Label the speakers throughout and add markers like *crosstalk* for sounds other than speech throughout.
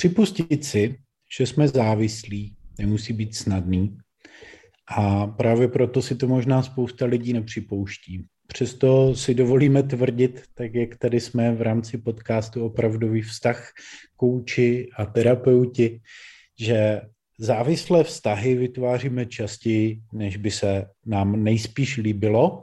Speaker 1: Připustit si, že jsme závislí, nemusí být snadný. A právě proto si to možná spousta lidí nepřipouští. Přesto si dovolíme tvrdit, tak jak tady jsme v rámci podcastu Opravdový vztah, kouči a terapeuti, že závislé vztahy vytváříme častěji, než by se nám nejspíš líbilo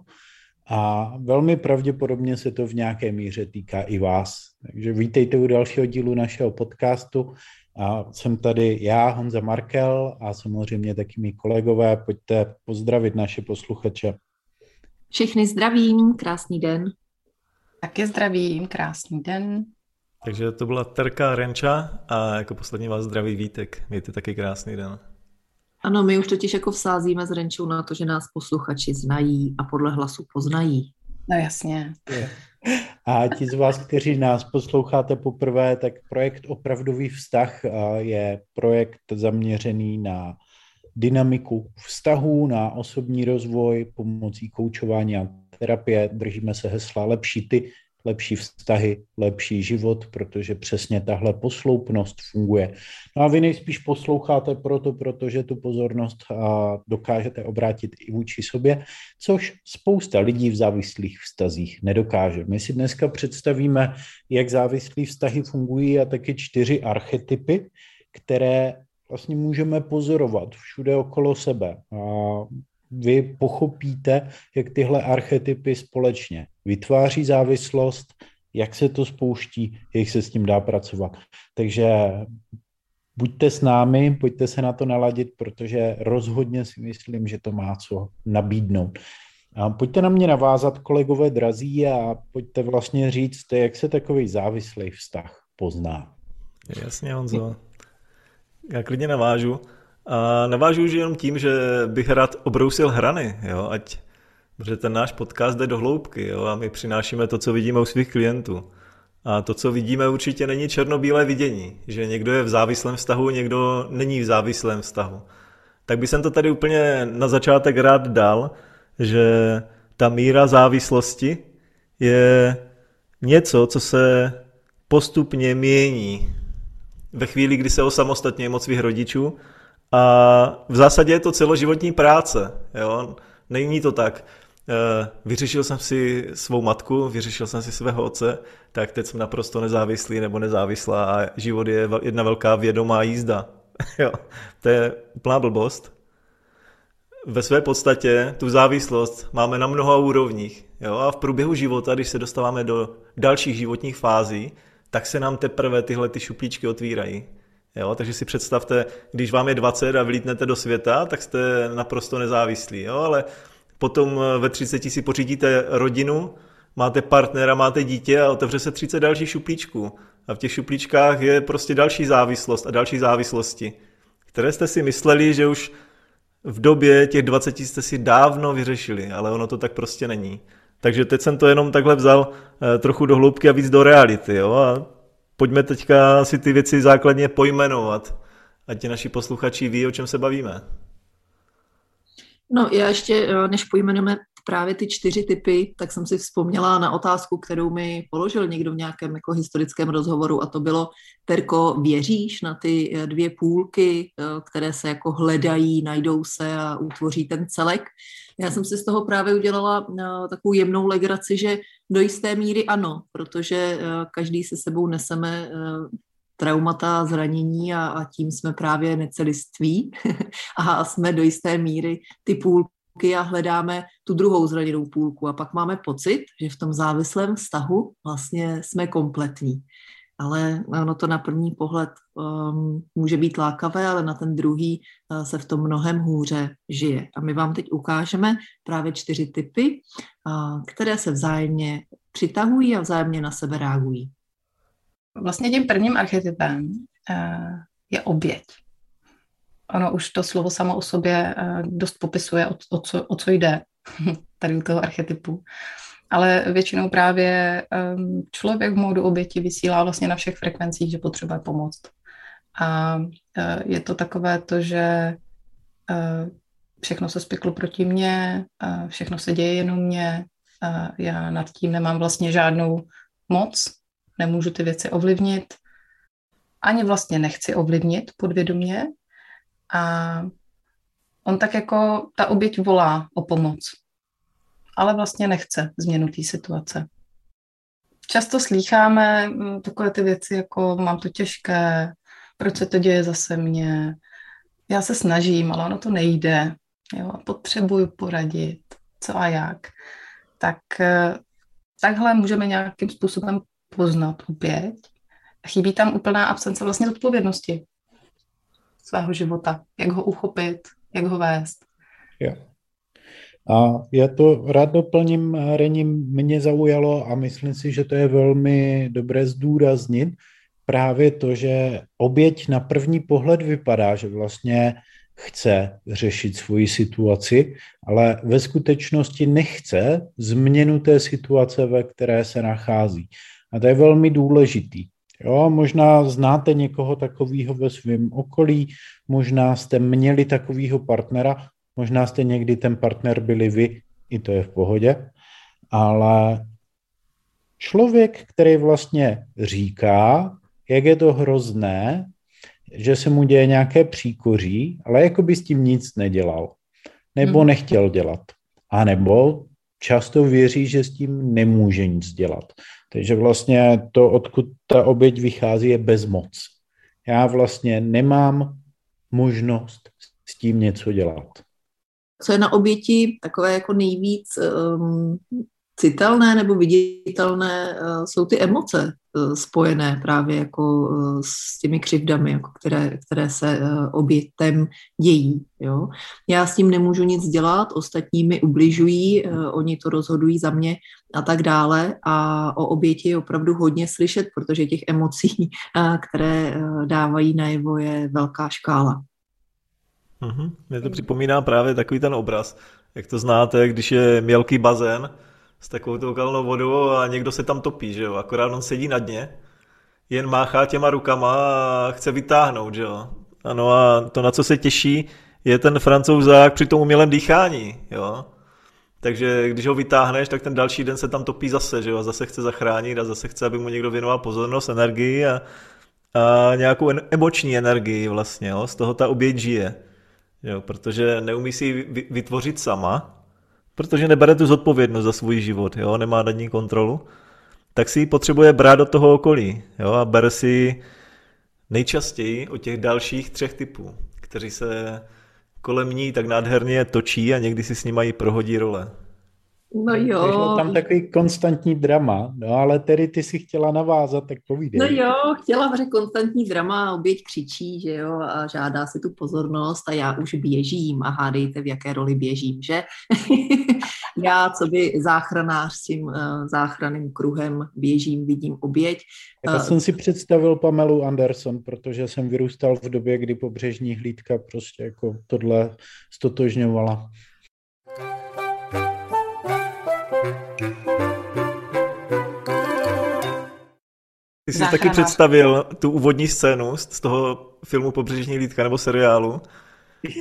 Speaker 1: a velmi pravděpodobně se to v nějaké míře týká i vás. Takže vítejte u dalšího dílu našeho podcastu. A jsem tady já, Honza Markel a samozřejmě taky mý kolegové. Pojďte pozdravit naše posluchače.
Speaker 2: Všechny zdravím, krásný den.
Speaker 3: Taky zdravím, krásný den.
Speaker 4: Takže to byla Terka Renča a jako poslední vás zdraví Vítek. Mějte taky krásný den.
Speaker 2: Ano, my už totiž jako vsázíme s Renčou na to, že nás posluchači znají a podle hlasu poznají.
Speaker 3: No jasně.
Speaker 1: A ti z vás, kteří nás posloucháte poprvé, tak projekt Opravdový vztah je projekt zaměřený na dynamiku vztahů, na osobní rozvoj pomocí koučování a terapie. Držíme se hesla lepší ty, lepší vztahy, lepší život, protože přesně tahle posloupnost funguje. No a vy nejspíš posloucháte proto, protože tu pozornost dokážete obrátit i vůči sobě, což spousta lidí v závislých vztazích nedokáže. My si dneska představíme, jak závislí vztahy fungují a taky čtyři archetypy, které vlastně můžeme pozorovat všude okolo sebe. A vy pochopíte, jak tyhle archetypy společně vytváří závislost, jak se to spouští, jak se s tím dá pracovat. Takže buďte s námi, pojďte se na to naladit, protože rozhodně si myslím, že to má co nabídnout. A pojďte na mě navázat, kolegové drazí, a pojďte vlastně říct, jak se takový závislý vztah pozná.
Speaker 4: Jasně, Honzo. Já klidně navážu. A navážu už jenom tím, že bych rád obrousil hrany, jo, ať, protože ten náš podcast jde do hloubky jo, a my přinášíme to, co vidíme u svých klientů. A to, co vidíme, určitě není černobílé vidění, že někdo je v závislém vztahu, někdo není v závislém vztahu. Tak bych to tady úplně na začátek rád dal, že ta míra závislosti je něco, co se postupně mění ve chvíli, kdy se osamostatňuje moc svých rodičů a v zásadě je to celoživotní práce. Jo? Není to tak. Eh, vyřešil jsem si svou matku, vyřešil jsem si svého otce, tak teď jsem naprosto nezávislý nebo nezávislá a život je jedna velká vědomá jízda. *laughs* jo, to je úplná blbost. Ve své podstatě tu závislost máme na mnoha úrovních. Jo? A v průběhu života, když se dostáváme do dalších životních fází, tak se nám teprve tyhle ty šuplíčky otvírají. Jo? Takže si představte, když vám je 20 a vylítnete do světa, tak jste naprosto nezávislí. Jo? Ale potom eh, ve 30 si pořídíte rodinu, máte partnera, máte dítě a otevře se 30 dalších šuplíčků. A v těch šuplíčkách je prostě další závislost a další závislosti, které jste si mysleli, že už v době těch 20 jste si dávno vyřešili, ale ono to tak prostě není. Takže teď jsem to jenom takhle vzal eh, trochu do hloubky a víc do reality. Jo? A pojďme teďka si ty věci základně pojmenovat, ať ti naši posluchači ví, o čem se bavíme.
Speaker 2: No já ještě, eh, než pojmenujeme právě ty čtyři typy, tak jsem si vzpomněla na otázku, kterou mi položil někdo v nějakém jako historickém rozhovoru a to bylo, Terko, věříš na ty eh, dvě půlky, eh, které se jako hledají, najdou se a utvoří ten celek? Já jsem si z toho právě udělala takovou jemnou legraci, že do jisté míry ano, protože každý se sebou neseme traumata, zranění a, a tím jsme právě neceliství *laughs* a jsme do jisté míry ty půlky a hledáme tu druhou zraněnou půlku a pak máme pocit, že v tom závislém vztahu vlastně jsme kompletní. Ale ono to na první pohled um, může být lákavé, ale na ten druhý uh, se v tom mnohem hůře žije. A my vám teď ukážeme právě čtyři typy, uh, které se vzájemně přitahují a vzájemně na sebe reagují.
Speaker 3: Vlastně tím prvním archetypem uh, je oběť. Ono už to slovo samo o sobě uh, dost popisuje, o, o, co, o co jde *laughs* tady u toho archetypu. Ale většinou právě um, člověk v módu oběti vysílá vlastně na všech frekvencích, že potřebuje pomoct. A uh, je to takové to, že všechno se spiklo proti mně, všechno se děje jenom mně, já nad tím nemám vlastně žádnou moc, nemůžu ty věci ovlivnit. ani vlastně nechci ovlivnit podvědomě a on tak jako ta oběť volá o pomoc, ale vlastně nechce změnu té situace. Často slýcháme mm, takové ty věci, jako mám to těžké, proč se to děje zase mně, já se snažím, ale ono to nejde, jo, potřebuju poradit, co a jak. Tak eh, takhle můžeme nějakým způsobem poznat oběť. Chybí tam úplná absence vlastně odpovědnosti svého života. Jak ho uchopit, jak ho vést.
Speaker 1: Jo. A já to rád doplním, Reni, mě zaujalo a myslím si, že to je velmi dobré zdůraznit, právě to, že oběť na první pohled vypadá, že vlastně chce řešit svoji situaci, ale ve skutečnosti nechce změnu té situace, ve které se nachází. A to je velmi důležitý. Jo, možná znáte někoho takového ve svém okolí, možná jste měli takového partnera, možná jste někdy ten partner byli vy, i to je v pohodě, ale člověk, který vlastně říká, jak je to hrozné, že se mu děje nějaké příkoří, ale jako by s tím nic nedělal. Nebo hmm. nechtěl dělat. A nebo často věří, že s tím nemůže nic dělat. Takže vlastně to, odkud ta oběť vychází, je bezmoc. Já vlastně nemám možnost s tím něco dělat.
Speaker 2: Co je na oběti takové jako nejvíc um, citelné nebo viditelné, uh, jsou ty emoce, Eh, spojené právě jako eh, s těmi křivdami, jako které, které se eh, obětem dějí. Jo. Já s tím nemůžu nic dělat, ostatní mi ubližují, oni to rozhodují za mě a tak dále a o oběti je opravdu hodně slyšet, protože těch emocí, které dávají najevo, je velká škála.
Speaker 4: Mm-hmm. Mě to připomíná právě takový ten obraz, jak to znáte, když je mělký bazén, s takovou tou kalnou vodou a někdo se tam topí, že jo, akorát on sedí na dně, jen máchá těma rukama a chce vytáhnout, že jo. Ano a to, na co se těší, je ten francouzák při tom umělém dýchání, jo. Takže když ho vytáhneš, tak ten další den se tam topí zase, že jo, a zase chce zachránit a zase chce, aby mu někdo věnoval pozornost, energii a, a nějakou emoční energii vlastně, jo, z toho ta oběť žije, jo, protože neumí si ji vytvořit sama, protože nebere tu zodpovědnost za svůj život, jo, nemá nad ní kontrolu, tak si ji potřebuje brát do toho okolí jo, a bere si nejčastěji od těch dalších třech typů, kteří se kolem ní tak nádherně točí a někdy si s ní mají prohodí role.
Speaker 2: No jo.
Speaker 1: Takže tam takový konstantní drama, no ale tedy ty si chtěla navázat, tak povídej.
Speaker 2: No jo, chtěla že konstantní drama, oběť křičí, že jo, a žádá si tu pozornost a já už běžím a hádejte, v jaké roli běžím, že? *laughs* já, co by záchranář s tím uh, záchranným kruhem běžím, vidím oběť.
Speaker 1: Já uh, jsem si představil Pamelu Anderson, protože jsem vyrůstal v době, kdy pobřežní hlídka prostě jako tohle stotožňovala.
Speaker 4: Ty jsi taky představil tu úvodní scénu z toho filmu Pobřežní lítka nebo seriálu.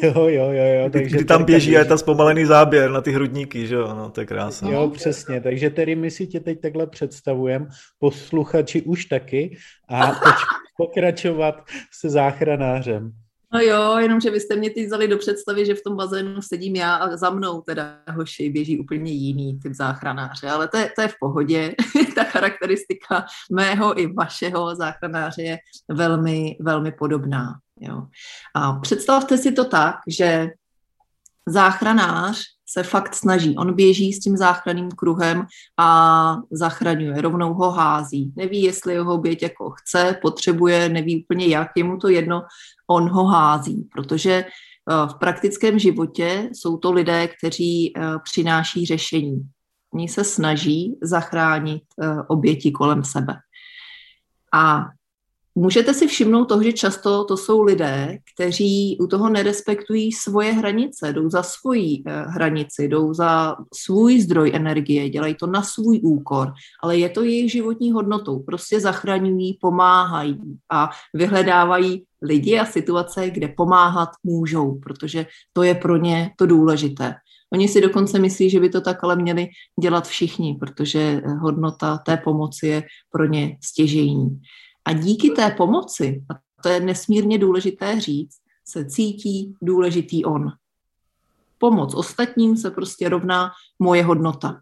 Speaker 1: Jo, jo, jo, jo.
Speaker 4: Takže kdy tam běží a je tam zpomalený záběr na ty hrudníky, že jo, no, to je krásné.
Speaker 1: Jo, přesně, takže tedy my si tě teď takhle představujeme, posluchači už taky a teď pokračovat se záchranářem.
Speaker 2: No jo, jenom, že byste mě teď vzali do představy, že v tom bazénu sedím já a za mnou teda hoši běží úplně jiný typ záchranáře, ale to je, to je v pohodě. *laughs* Ta charakteristika mého i vašeho záchranáře je velmi, velmi podobná. Jo. A představte si to tak, že záchranář se fakt snaží. On běží s tím záchranným kruhem a zachraňuje, rovnou ho hází. Neví, jestli jeho oběť jako chce, potřebuje, neví úplně jak, je mu to jedno, on ho hází, protože eh, v praktickém životě jsou to lidé, kteří eh, přináší řešení. Oni se snaží zachránit eh, oběti kolem sebe. A Můžete si všimnout toho, že často to jsou lidé, kteří u toho nerespektují svoje hranice, jdou za svoji eh, hranici, jdou za svůj zdroj energie, dělají to na svůj úkor, ale je to jejich životní hodnotou. Prostě zachraňují, pomáhají a vyhledávají lidi a situace, kde pomáhat můžou, protože to je pro ně to důležité. Oni si dokonce myslí, že by to tak ale měli dělat všichni, protože hodnota té pomoci je pro ně stěžejní. A díky té pomoci, a to je nesmírně důležité říct, se cítí důležitý on. Pomoc ostatním se prostě rovná moje hodnota.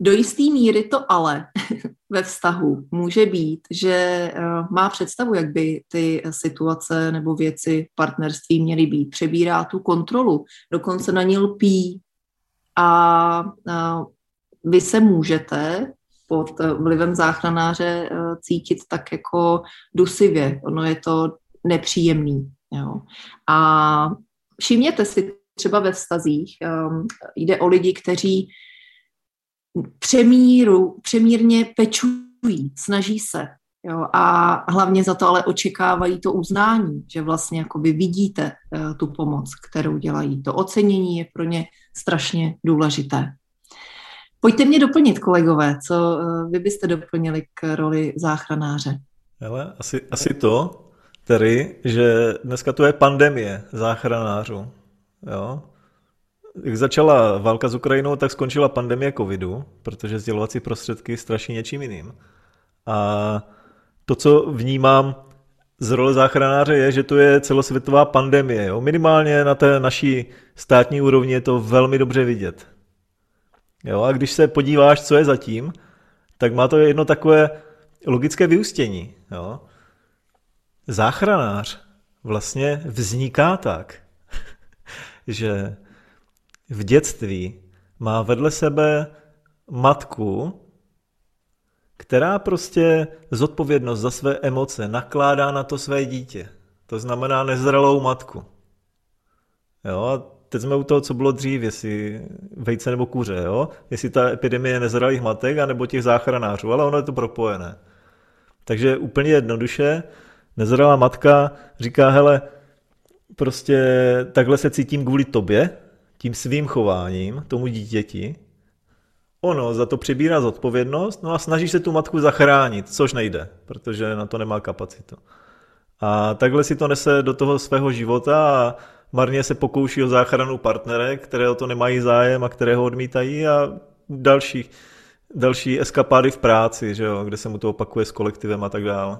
Speaker 2: Do jisté míry to ale *laughs* ve vztahu může být, že eh, má představu, jak by ty situace nebo věci partnerství měly být. Přebírá tu kontrolu, dokonce na ní lpí. A vy se můžete pod vlivem záchranáře eh, cítit tak jako dusivě. Ono je to nepříjemný. Jo. A všimněte si třeba ve vztazích, um, jde o lidi, kteří přemíru, přemírně pečují, snaží se. Jo, a hlavně za to ale očekávají to uznání, že vlastně jako vy vidíte uh, tu pomoc, kterou dělají. To ocenění je pro ně strašně důležité. Pojďte mě doplnit, kolegové, co uh, vy byste doplnili k roli záchranáře.
Speaker 4: Ale asi, asi to, tedy, že dneska to je pandemie záchranářů. Jo? Jak začala válka s Ukrajinou, tak skončila pandemie covidu, protože sdělovací prostředky straší něčím jiným. A to, co vnímám z role záchranáře, je, že to je celosvětová pandemie. Jo? Minimálně na té naší státní úrovni je to velmi dobře vidět. Jo? A když se podíváš, co je zatím, tak má to jedno takové logické vyústění. Jo? záchranář vlastně vzniká tak, *laughs* že v dětství má vedle sebe matku, která prostě zodpovědnost za své emoce nakládá na to své dítě. To znamená nezralou matku. Jo, a teď jsme u toho, co bylo dřív, jestli vejce nebo kuře, jo? jestli ta epidemie nezralých matek, anebo těch záchranářů, ale ono je to propojené. Takže úplně jednoduše, nezralá matka říká, hele, prostě takhle se cítím kvůli tobě, tím svým chováním, tomu dítěti. Ono za to přibírá zodpovědnost, no a snaží se tu matku zachránit, což nejde, protože na to nemá kapacitu. A takhle si to nese do toho svého života a marně se pokouší o záchranu partnerek, které o to nemají zájem a které ho odmítají a další, další eskapády v práci, že jo, kde se mu to opakuje s kolektivem a tak dále.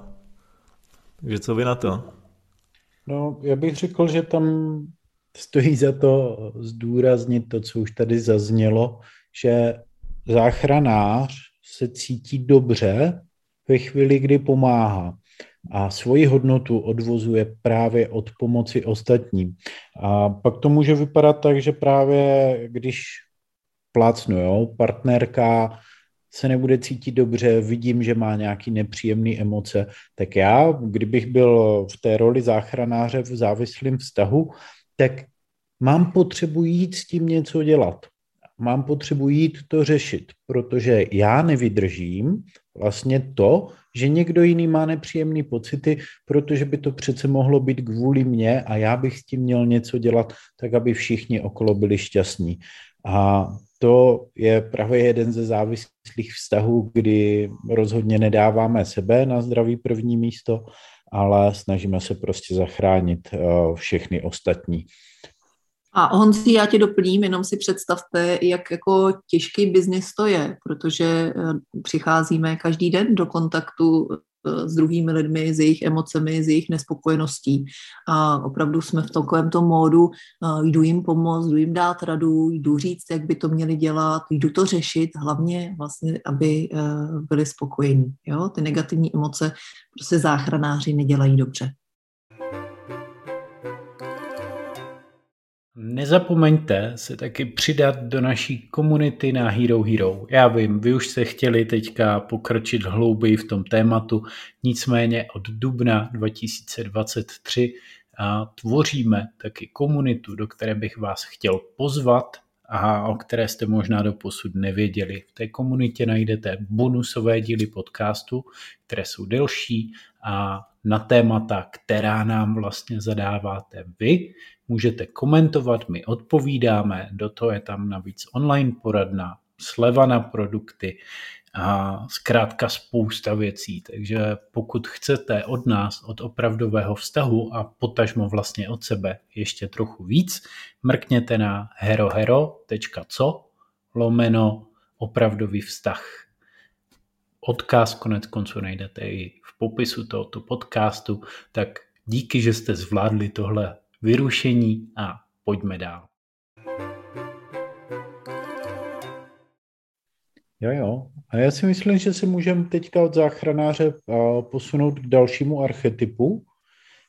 Speaker 4: Takže co vy na to?
Speaker 1: No, já bych řekl, že tam stojí za to zdůraznit to, co už tady zaznělo, že záchranář se cítí dobře ve chvíli, kdy pomáhá a svoji hodnotu odvozuje právě od pomoci ostatním. A pak to může vypadat tak, že právě když plácnu, jo, partnerka se nebude cítit dobře, vidím, že má nějaký nepříjemné emoce, tak já, kdybych byl v té roli záchranáře v závislém vztahu, tak mám potřebu jít s tím něco dělat. Mám potřebu jít to řešit, protože já nevydržím vlastně to, že někdo jiný má nepříjemné pocity, protože by to přece mohlo být kvůli mně a já bych s tím měl něco dělat, tak aby všichni okolo byli šťastní. A to je právě jeden ze závislých vztahů, kdy rozhodně nedáváme sebe na zdraví první místo, ale snažíme se prostě zachránit eh, všechny ostatní.
Speaker 2: A Honzi, já tě doplním, jenom si představte, jak jako těžký biznis to je, protože eh, přicházíme každý den do kontaktu Eh, s druhými lidmi, s jejich emocemi, s jejich nespokojeností. A opravdu jsme v takovém tom módu, eh, jdu jim pomoct, jdu jim dát radu, jdu říct, jak by to měli dělat, jdu to řešit, hlavně vlastně, aby byli spokojení. Jo? Ty negativní emoce prostě záchranáři nedělají dobře.
Speaker 1: Nezapomeňte se taky přidat do naší komunity na Hero Hero. Já vím, vy už se chtěli teďka pokročit hlouběji v tom tématu, nicméně od dubna 2023 a tvoříme taky komunitu, do které bych vás chtěl pozvat a o které jste možná do posud nevěděli. V té komunitě najdete bonusové díly podcastu, které jsou delší a na témata, která nám vlastně zadáváte vy. Můžete komentovat, my odpovídáme, do toho je tam navíc online poradna, sleva na produkty a zkrátka spousta věcí. Takže pokud chcete od nás, od opravdového vztahu a potažmo vlastně od sebe ještě trochu víc, mrkněte na herohero.co lomeno opravdový vztah.
Speaker 5: Odkaz konec konců najdete i v popisu tohoto podcastu, tak díky, že jste zvládli tohle vyrušení a pojďme dál.
Speaker 1: Jo, jo. A já si myslím, že se můžeme teďka od záchranáře posunout k dalšímu archetypu.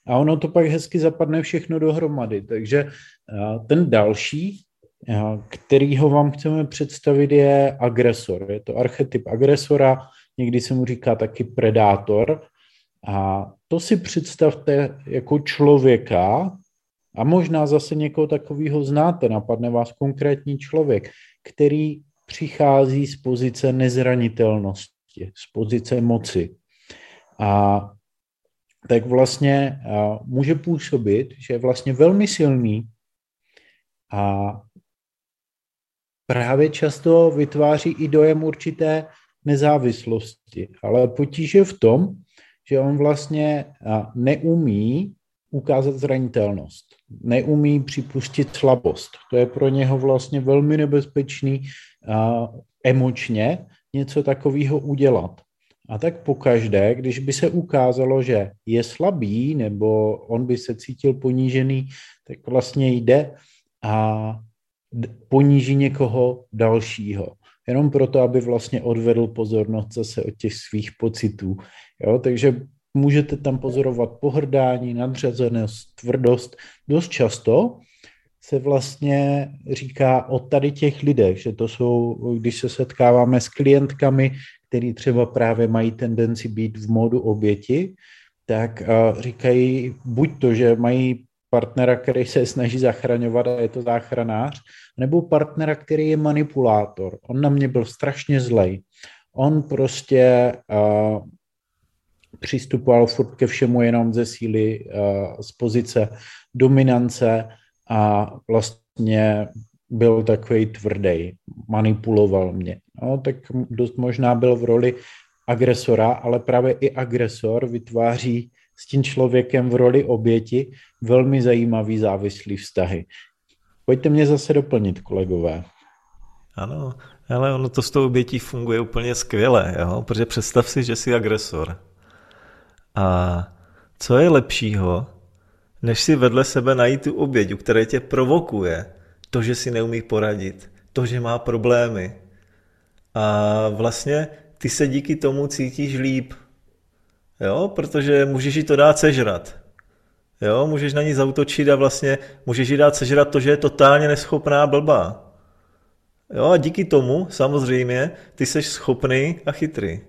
Speaker 1: A ono to pak hezky zapadne všechno dohromady. Takže ten další, kterýho vám chceme představit, je agresor. Je to archetyp agresora, někdy se mu říká taky predátor. A to si představte jako člověka, a možná zase někoho takového znáte, napadne vás konkrétní člověk, který přichází z pozice nezranitelnosti, z pozice moci. A tak vlastně může působit, že je vlastně velmi silný a právě často vytváří i dojem určité nezávislosti. Ale potíž je v tom, že on vlastně neumí ukázat zranitelnost, neumí připustit slabost. To je pro něho vlastně velmi nebezpečný emočně něco takového udělat. A tak pokaždé, když by se ukázalo, že je slabý nebo on by se cítil ponížený, tak vlastně jde a poníží někoho dalšího. Jenom proto, aby vlastně odvedl pozornost zase od těch svých pocitů. Jo? Takže můžete tam pozorovat pohrdání, nadřazenost, tvrdost. Dost často se vlastně říká o tady těch lidech, že to jsou, když se setkáváme s klientkami, který třeba právě mají tendenci být v modu oběti, tak říkají buď to, že mají partnera, který se snaží zachraňovat a je to záchranář, nebo partnera, který je manipulátor. On na mě byl strašně zlej. On prostě uh, přistupoval furt ke všemu jenom ze síly, uh, z pozice dominance a vlastně byl takový tvrdý, manipuloval mě. No, tak dost možná byl v roli agresora, ale právě i agresor vytváří s tím člověkem v roli oběti velmi zajímavý závislý vztahy. Pojďte mě zase doplnit, kolegové.
Speaker 4: Ano, ale ono to s tou obětí funguje úplně skvěle, jo? protože představ si, že jsi agresor. A co je lepšího, než si vedle sebe najít tu oběť, u které tě provokuje to, že si neumí poradit, to, že má problémy. A vlastně ty se díky tomu cítíš líp, jo, protože můžeš jí to dát sežrat. Jo, můžeš na ní zautočit a vlastně můžeš jí dát sežrat to, že je totálně neschopná blbá. Jo, a díky tomu samozřejmě ty jsi schopný a chytrý.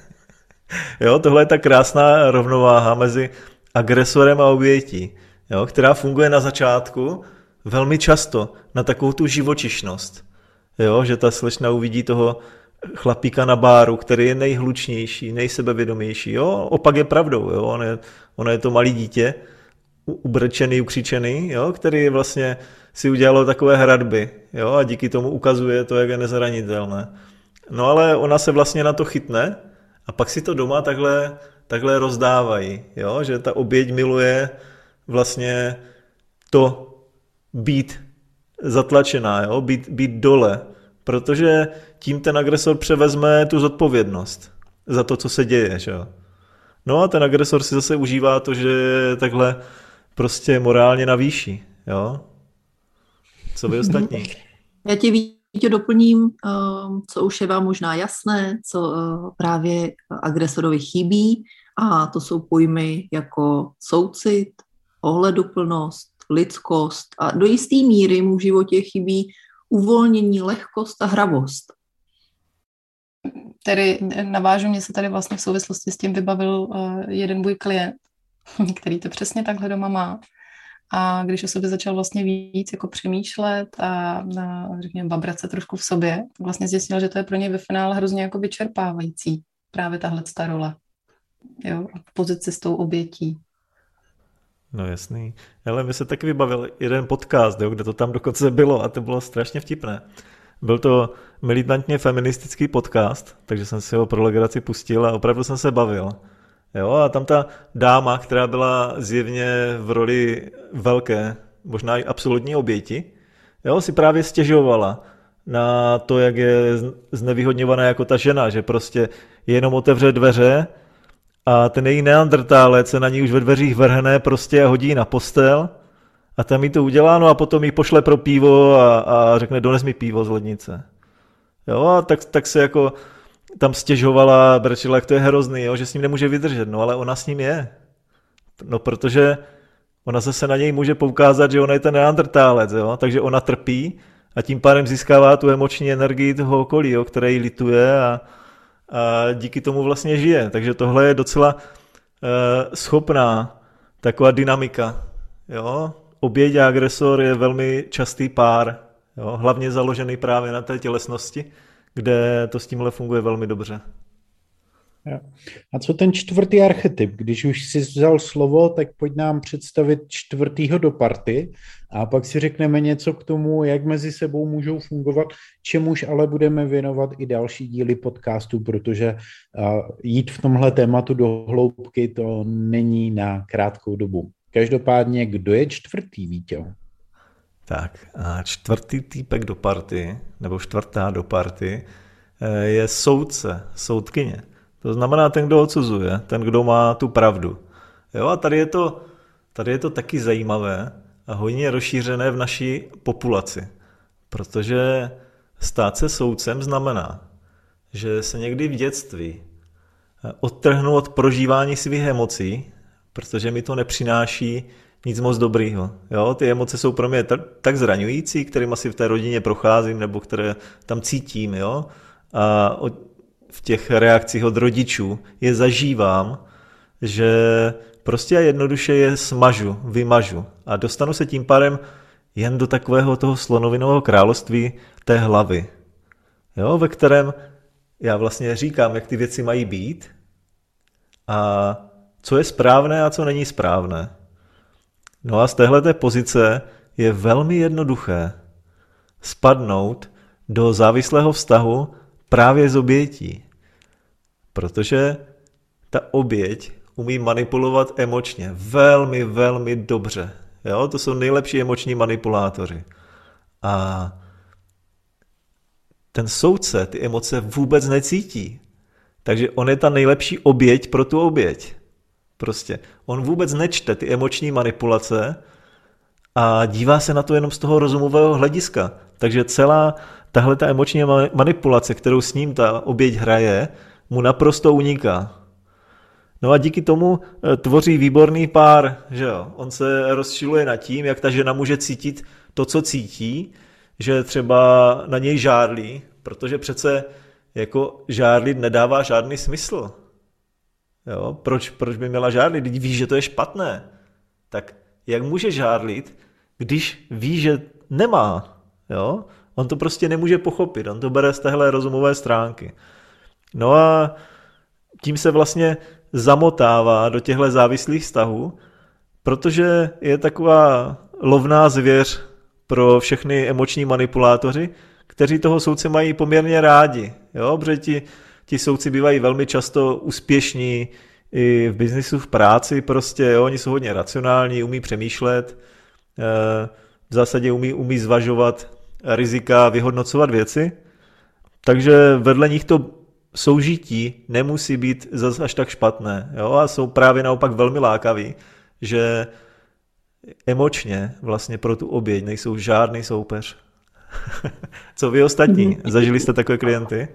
Speaker 4: *laughs* jo, tohle je ta krásná rovnováha mezi agresorem a obětí, jo, která funguje na začátku velmi často na takovou tu živočišnost. Jo, že ta slečna uvidí toho chlapíka na báru, který je nejhlučnější, nejsebevědomější. Jo? Opak je pravdou. Jo? On je, ono je to malý dítě, ubrčený, ukřičený, jo? který vlastně si udělalo takové hradby jo? a díky tomu ukazuje to, jak je nezranitelné. No ale ona se vlastně na to chytne a pak si to doma takhle, takhle rozdávají, jo? že ta oběť miluje vlastně to být zatlačená, jo? Být, být dole, protože tím ten agresor převezme tu zodpovědnost za to, co se děje. Že? No a ten agresor si zase užívá to, že je takhle prostě morálně na výši. Jo? Co vy ostatní? *laughs*
Speaker 2: Já ti Vítě doplním, ehm, co už je vám možná jasné, co eh, právě agresorovi chybí, a to jsou pojmy jako soucit, ohleduplnost, lidskost a do jisté míry mu v životě chybí uvolnění, lehkost a hravost.
Speaker 3: Tedy navážu, mě se tady vlastně v souvislosti s tím vybavil uh, jeden můj klient, *laughs* který to přesně takhle doma má. A když o sobě začal vlastně víc jako přemýšlet a, a řekněme, babrat se trošku v sobě, vlastně zjistil, že to je pro ně ve finále hrozně jako vyčerpávající právě tahle ta role. Jo, pozici s tou obětí.
Speaker 4: No jasný. Ale mi se taky vybavil jeden podcast, jo, kde to tam dokonce bylo a to bylo strašně vtipné. Byl to militantně feministický podcast, takže jsem si ho pro legraci pustil a opravdu jsem se bavil. Jo, a tam ta dáma, která byla zjevně v roli velké, možná i absolutní oběti, jo, si právě stěžovala na to, jak je znevýhodňovaná jako ta žena, že prostě jenom otevře dveře a ten její neandrtálec se na ní už ve dveřích vrhne prostě a hodí na postel a tam jí to udělá, no a potom jí pošle pro pivo a, a řekne, dones mi pivo z lednice. Jo, a tak, tak se jako tam stěžovala, brečela, jak to je hrozný, jo, že s ním nemůže vydržet, no ale ona s ním je. No protože ona zase na něj může poukázat, že ona je ten neandrtálec, jo, takže ona trpí a tím pádem získává tu emoční energii toho okolí, jo, které jí lituje a, a díky tomu vlastně žije. Takže tohle je docela uh, schopná taková dynamika. Jo? Oběť a agresor je velmi častý pár, jo? hlavně založený právě na té tělesnosti, kde to s tímhle funguje velmi dobře.
Speaker 1: A co ten čtvrtý archetyp? Když už jsi vzal slovo, tak pojď nám představit čtvrtýho do party a pak si řekneme něco k tomu, jak mezi sebou můžou fungovat, čemuž ale budeme věnovat i další díly podcastu, protože jít v tomhle tématu do hloubky to není na krátkou dobu. Každopádně, kdo je čtvrtý, Vítěl?
Speaker 4: Tak, a čtvrtý týpek do party, nebo čtvrtá do party, eh, je soudce, soudkyně. To znamená ten, kdo odsuzuje, ten, kdo má tu pravdu. Jo, a tady je to, tady je to taky zajímavé a hodně rozšířené v naší populaci, protože stát se soudcem znamená, že se někdy v dětství odtrhnu od prožívání svých emocí, protože mi to nepřináší nic moc dobrýho. Jo, ty emoce jsou pro mě tak zraňující, kterým asi v té rodině procházím, nebo které tam cítím, jo. A v těch reakcích od rodičů je zažívám, že prostě a jednoduše je smažu, vymažu a dostanu se tím pádem jen do takového toho slonovinového království té hlavy, jo, ve kterém já vlastně říkám, jak ty věci mají být a co je správné a co není správné. No a z téhleté pozice je velmi jednoduché spadnout do závislého vztahu právě z obětí. Protože ta oběť umí manipulovat emočně velmi, velmi dobře. Jo? To jsou nejlepší emoční manipulátoři. A ten soudce ty emoce vůbec necítí. Takže on je ta nejlepší oběť pro tu oběť. Prostě. On vůbec nečte ty emoční manipulace a dívá se na to jenom z toho rozumového hlediska. Takže celá tahle ta emoční manipulace, kterou s ním ta oběť hraje, mu naprosto uniká. No a díky tomu eh, tvoří výborný pár, že jo. On se rozčiluje nad tím, jak ta žena může cítit to, co cítí, že třeba na něj žádlí, protože přece jako žádlit nedává žádný smysl. Jo? Proč, proč by měla žádlit? Když ví, že to je špatné. Tak jak může žádlit, když ví, že nemá? Jo? On to prostě nemůže pochopit, on to bere z téhle rozumové stránky. No a tím se vlastně zamotává do těchto závislých vztahů, protože je taková lovná zvěř pro všechny emoční manipulátoři, kteří toho soudce mají poměrně rádi. Jo? Protože ti, ti soudci bývají velmi často úspěšní i v biznisu, v práci prostě, jo? oni jsou hodně racionální, umí přemýšlet, eh, v zásadě umí, umí zvažovat rizika, vyhodnocovat věci, takže vedle nich to soužití nemusí být zase až tak špatné. Jo? A jsou právě naopak velmi lákaví, že emočně vlastně pro tu oběť nejsou žádný soupeř. *laughs* Co vy ostatní? Zažili jste takové klienty?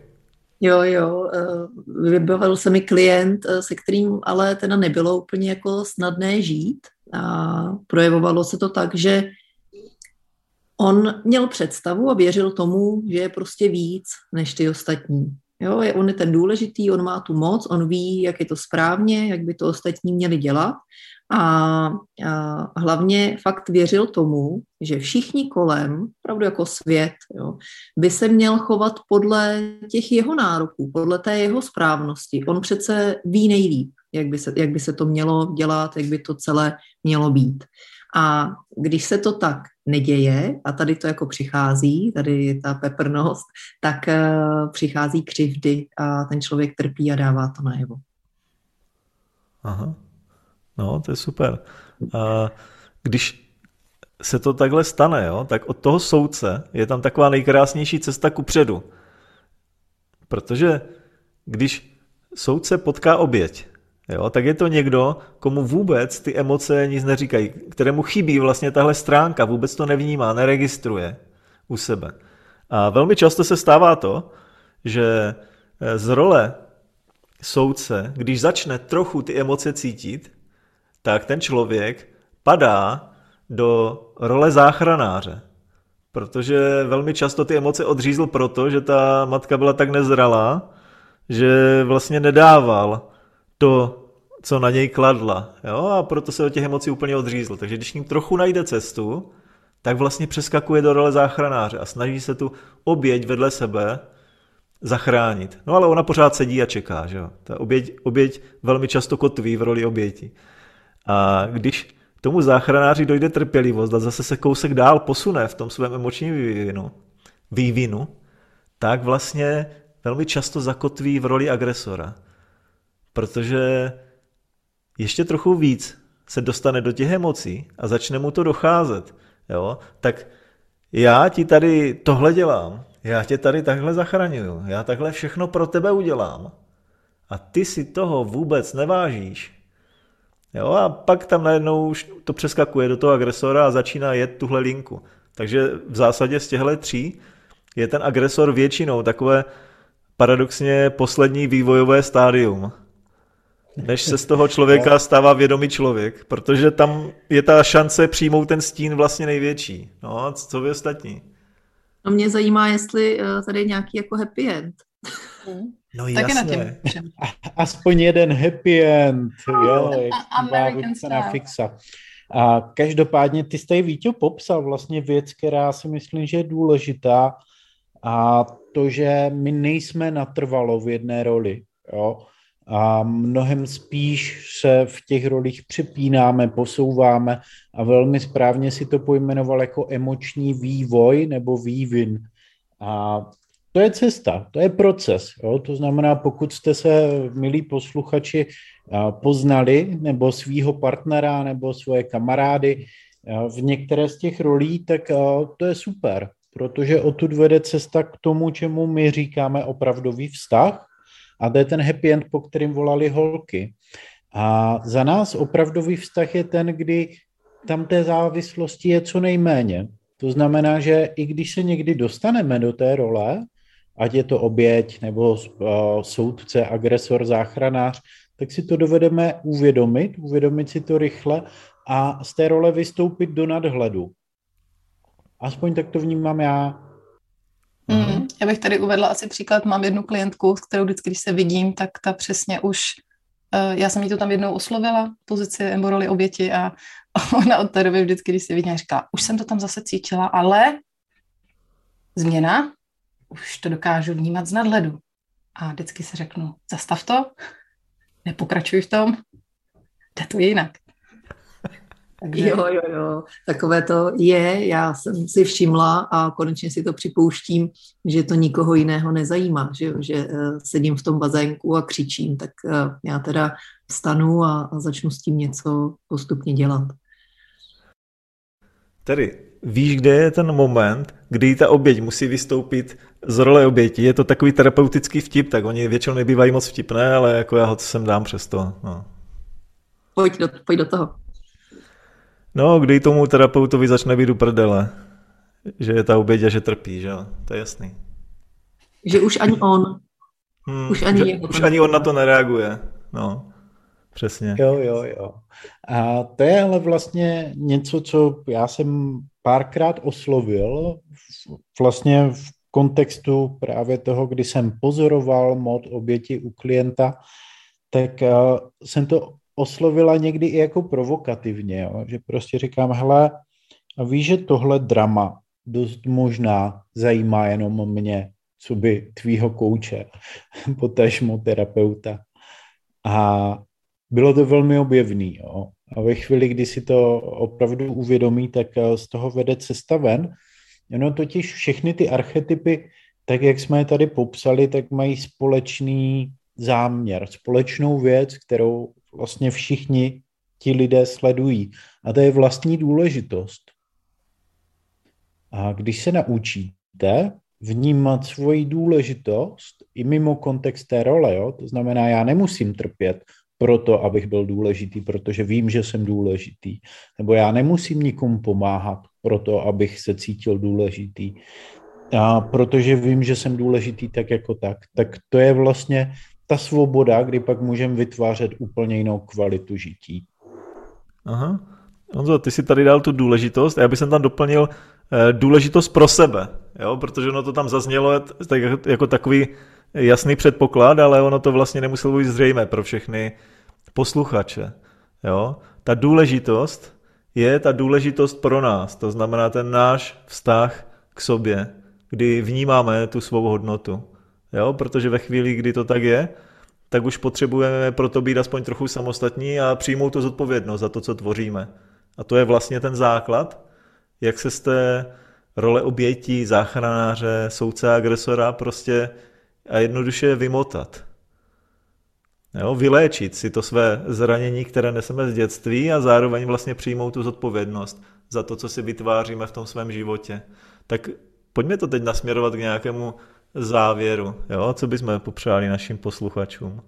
Speaker 2: Jo, jo, eh, vybavil se mi klient, eh, se kterým ale teda nebylo úplně jako snadné žít a projevovalo se to tak, že on měl představu a věřil tomu, že je prostě víc než ty ostatní. Jo, je, on je ten důležitý, on má tu moc, on ví, jak je to správně, jak by to ostatní měli dělat. A, a hlavně fakt věřil tomu, že všichni kolem, opravdu jako svět, jo, by se měl chovat podle těch jeho nároků, podle té jeho správnosti. On přece ví nejlíp, jak by se, jak by se to mělo dělat, jak by to celé mělo být. A když se to tak neděje, a tady to jako přichází, tady je ta peprnost, tak uh, přichází křivdy a ten člověk trpí a dává to najevo.
Speaker 4: Aha, no to je super. A když se to takhle stane, jo, tak od toho soudce je tam taková nejkrásnější cesta ku předu. Protože když soudce potká oběť, jo, tak je to někdo, komu vůbec ty emoce nic neříkají, kterému chybí vlastně tahle stránka, vůbec to nevnímá, neregistruje u sebe. A velmi často se stává to, že eh, z role soudce, když začne trochu ty emoce cítit, tak ten člověk padá do role záchranáře. Protože velmi často ty emoce odřízl proto, že ta matka byla tak nezralá, že vlastně nedával to, co na něj kladla. Jo? A proto se od těch emocí úplně odřízl. Takže když ním trochu najde cestu, tak vlastně přeskakuje do role záchranáře a snaží se tu oběť vedle sebe zachránit. No ale ona pořád sedí a čeká, že jo. Ta oběť, oběť velmi často kotví v roli oběti. A když tomu záchranáři dojde trpělivost a zase se kousek dál posune v tom svém emočním vývinu, vývinu tak vlastně velmi často zakotví v roli agresora. Protože ještě trochu víc se dostane do těch emocí a začne mu to docházet. Jo? Tak já ti tady tohle dělám, já tě tady takhle zachraňuju, já takhle všechno pro tebe udělám. A ty si toho vůbec nevážíš. Jo, a pak tam najednou už to přeskakuje do toho agresora a začíná jet tuhle linku. Takže v zásadě z těchto tří je ten agresor většinou takové paradoxně poslední vývojové stádium, než se z toho člověka stává vědomý člověk, protože tam je ta šance přijmout ten stín vlastně největší. No, co vy ostatní?
Speaker 2: No mě zajímá, jestli eh, tady je nějaký jako happy end.
Speaker 4: No Taky jasně. na
Speaker 1: tím. Aspoň jeden happy end, jo, jak na fixa. A každopádně ty jsi tady Vítě popsal vlastně věc, která si myslím, že je důležitá a to, že my nejsme natrvalo v jedné roli, jo, a mnohem spíš se v těch rolích přepínáme, posouváme a velmi správně si to pojmenoval jako emoční vývoj nebo vývin. A to je cesta, to je proces. Jo? To znamená, pokud jste se, milí posluchači, poznali nebo svého partnera nebo svoje kamarády v některé z těch rolí, tak to je super, protože odtud vede cesta k tomu, čemu my říkáme opravdový vztah, a to je ten happy end, po kterým volali holky. A za nás opravdový vztah je ten, kdy tam té závislosti je co nejméně. To znamená, že i když se někdy dostaneme do té role, ať je to oběť nebo uh, soudce, agresor, záchranář, tak si to dovedeme uvědomit, uvědomit si to rychle a z té role vystoupit do nadhledu. Aspoň tak to vnímám já.
Speaker 3: Mm, já bych tady uvedla asi příklad, mám jednu klientku, s kterou vždycky, když se vidím, tak ta přesně už, uh, já jsem jí to tam jednou oslovila, pozici emboroli oběti a *laughs* ona od té doby vždycky, když se vidím, říká, už jsem to tam zase cítila, ale změna, už to dokážu vnímat z nadhledu. A vždycky se řeknu, zastav to, nepokračuj v tom, jde to jinak.
Speaker 2: Takže... Jo, jo, jo, takové to je, já jsem si všimla a konečně si to připouštím, že to nikoho jiného nezajímá, že, jo, že uh, sedím v tom bazénku a křičím, tak uh, já teda vstanu a, a začnu s tím něco postupně dělat.
Speaker 4: Tedy víš, kde je ten moment, kdy ta oběť musí vystoupit z role oběti. Je to takový terapeutický vtip, tak oni většinou nebývají moc vtipné, ale jako já ho sem dám přesto. No.
Speaker 2: Pojď, do, pojď do toho.
Speaker 4: No, kdy tomu terapeutovi začne být uprdele, že je ta oběť a že trpí, že jo? To je jasný.
Speaker 2: Že už ani on.
Speaker 4: Hmm, už ani, že, už ani on na to nereaguje. No, přesně.
Speaker 1: Jo, jo, jo. A to je ale vlastně něco, co já jsem párkrát oslovil vlastně v kontextu právě toho, kdy jsem pozoroval mod oběti u klienta, tak uh, jsem to oslovila někdy i jako provokativně, jo? že prostě říkám, hele, a víš, že tohle drama dost možná zajímá jenom mě, co by tvýho kouče, *laughs* potažmo terapeuta. A bylo to velmi objevný. Jo? A ve chvíli, kdy si to opravdu uvědomí, tak eh, z toho vede cesta ven. No totiž všechny ty archetypy, tak jak jsme je tady popsali, tak mají společný záměr, společnou věc, kterou vlastně všichni ti lidé sledují. A to je vlastní důležitost. A když se naučíte vnímat svoji důležitost i mimo kontext té role, jo? to znamená, já nemusím trpět proto, abych byl důležitý, protože vím, že jsem důležitý. Nebo já nemusím nikomu pomáhat proto, abych se cítil důležitý. A protože vím, že jsem důležitý tak jako tak. Tak to je vlastně ta svoboda, kdy pak můžeme vytvářet úplně jinou kvalitu žití.
Speaker 4: Aha. Honzo, ty si tady dal tu důležitost já bych tam doplnil eh, důležitost pro sebe, jo? protože ono to tam zaznělo tak, jako takový jasný předpoklad, ale ono to vlastně nemuselo být zřejmé pro všechny posluchače. Jo? Ta důležitost je ta důležitost pro nás, to znamená ten náš vztah k sobě, kdy vnímáme tu svou hodnotu. Jo? Protože ve chvíli, kdy to tak je, tak už potřebujeme proto být aspoň trochu samostatní a přijmout tu zodpovědnost za to, co tvoříme. A to je vlastně ten základ, jak se z té role obětí, záchranáře, soudce, agresora prostě a jednoduše vymotat. Jo, vyléčit si to své zranění, které neseme z dětství a zároveň vlastně přijmout tu zodpovědnost za to, co si vytváříme v tom svém životě. Tak pojďme to teď nasměrovat k nějakému závěru. Jo? Co bychom popřáli našim posluchačům?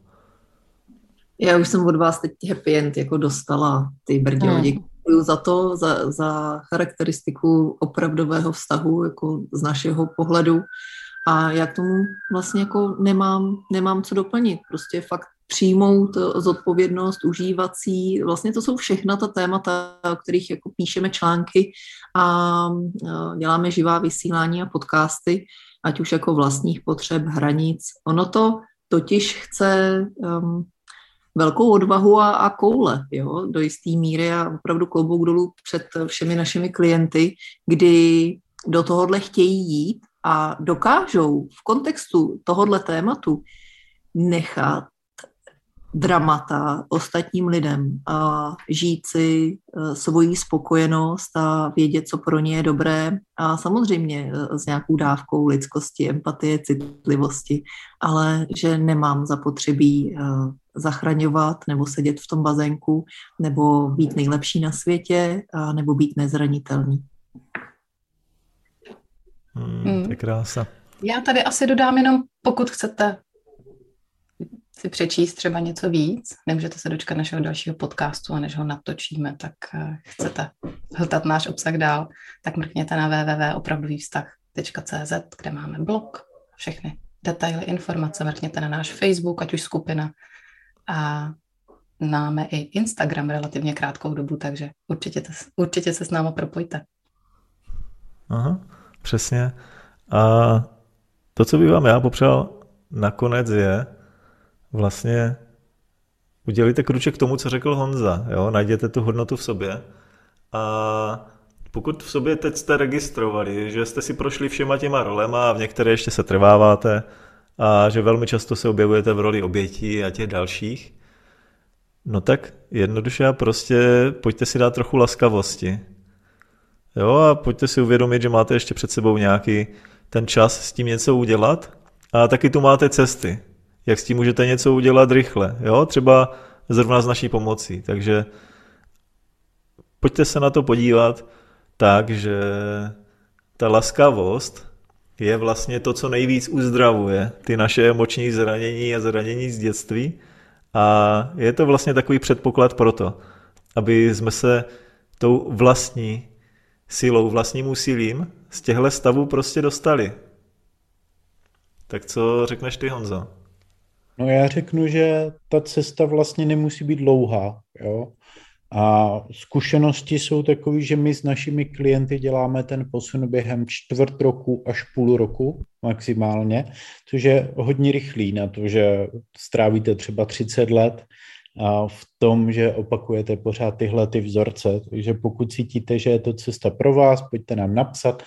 Speaker 2: Já už jsem od vás teď happy end jako dostala. Ty brdě, hmm. děkuji za to, za, za charakteristiku opravdového vztahu jako z našeho pohledu. A já k tomu vlastně jako nemám, nemám co doplnit. Prostě fakt přijmout zodpovědnost, užívací, vlastně to jsou všechna ta témata, o kterých jako píšeme články a děláme živá vysílání a podcasty, ať už jako vlastních potřeb, hranic. Ono to totiž chce um, velkou odvahu a, a koule, jo, do jisté míry a opravdu klobouk dolů před všemi našimi klienty, kdy do tohohle chtějí jít a dokážou v kontextu tohohle tématu nechat dramata ostatním lidem a žít si e, svoji spokojenost a vědět, co pro ně je dobré a samozřejmě e, s nějakou dávkou lidskosti, empatie, citlivosti, ale že nemám zapotřebí e, zachraňovat nebo sedět v tom bazénku nebo být nejlepší na světě a nebo být nezranitelný.
Speaker 4: Hmm, to je hmm. krása.
Speaker 3: Já tady asi dodám jenom, pokud chcete si přečíst třeba něco víc, nemůžete se dočkat našeho dalšího podcastu a než ho natočíme, tak eh, chcete hltat náš obsah dál, tak mrkněte na www.opravdovývztah.cz, kde máme blog, všechny detaily, informace, mrkněte na náš Facebook, ať už skupina a máme i Instagram relativně krátkou dobu, takže určitě, určitě se s námi propojte.
Speaker 4: Aha, přesně. A to, co bych vám já popřál nakonec je, vlastně udělíte kruček k tomu, co řekl Honza. Jo? Najděte tu hodnotu v sobě a pokud v sobě teď jste registrovali, že jste si prošli všema těma rolema a v některé ještě se trváváte a že velmi často se objevujete v roli obětí a těch dalších, no tak jednoduše a prostě pojďte si dát trochu laskavosti. Jo, a pojďte si uvědomit, že máte ještě před sebou nějaký ten čas s tím něco udělat a taky tu máte cesty jak s tím můžete něco udělat rychle, jo? třeba zrovna s naší pomocí. Takže pojďte se na to podívat tak, že ta laskavost je vlastně to, co nejvíc uzdravuje ty naše emoční zranění a zranění z dětství. A je to vlastně takový předpoklad pro to, aby jsme se tou vlastní silou, vlastním úsilím z těchto stavů prostě dostali. Tak co řekneš ty, Honzo?
Speaker 1: No já řeknu, že ta cesta vlastně nemusí být dlouhá, jo. A zkušenosti jsou takové, že my s našimi klienty děláme ten posun během čtvrt roku až půl roku maximálně, což je hodně rychlý na to, že strávíte třeba 30 let a v tom, že opakujete pořád tyhle ty vzorce. Takže pokud cítíte, že je to cesta pro vás, pojďte nám napsat,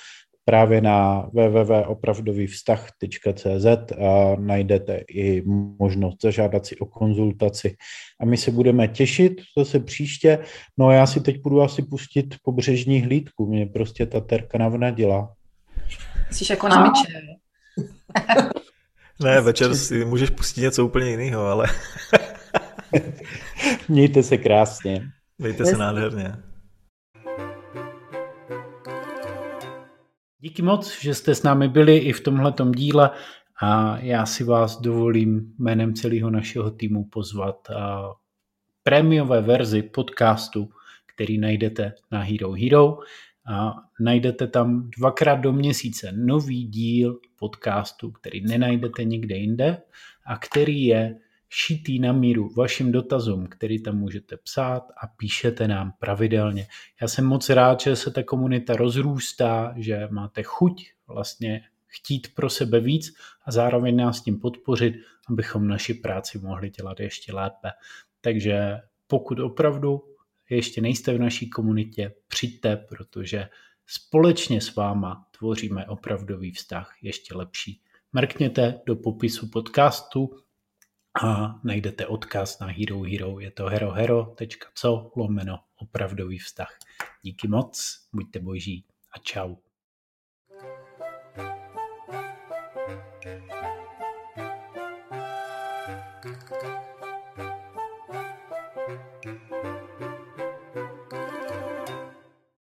Speaker 1: právě na www.opravdovývztah.cz a najdete i možnost zažádat si o konzultaci. A my se budeme těšit zase příště. No a já si teď budu asi pustit pobřežní hlídku. Mě prostě ta terka navnadila.
Speaker 3: Jsi jako na myče. *laughs*
Speaker 4: ne, večer si můžeš pustit něco úplně jiného, ale... *laughs*
Speaker 1: Mějte se krásně.
Speaker 4: Mějte se nádherně.
Speaker 5: Díky moc, že jste s námi byli i v tomhletom díle a já si vás dovolím jménem celého našeho týmu pozvat prémiové verzi podcastu, který najdete na Hero Hero a najdete tam dvakrát do měsíce nový díl podcastu, který nenajdete nikde jinde a který je šitý na míru vašim dotazům, který tam můžete psát a píšete nám pravidelně. Já jsem moc rád, že se ta komunita rozrůstá, že máte chuť vlastně chtít pro sebe víc a zároveň nás tím podpořit, abychom naši práci mohli dělat ještě lépe. Takže pokud opravdu ještě nejste v naší komunitě, přijďte, protože společně s váma tvoříme opravdový vztah ještě lepší. Mrkněte do popisu podcastu a najdete odkaz na Hero Hero. Je to herohero.co lomeno opravdový vztah. Díky moc, buďte boží a čau.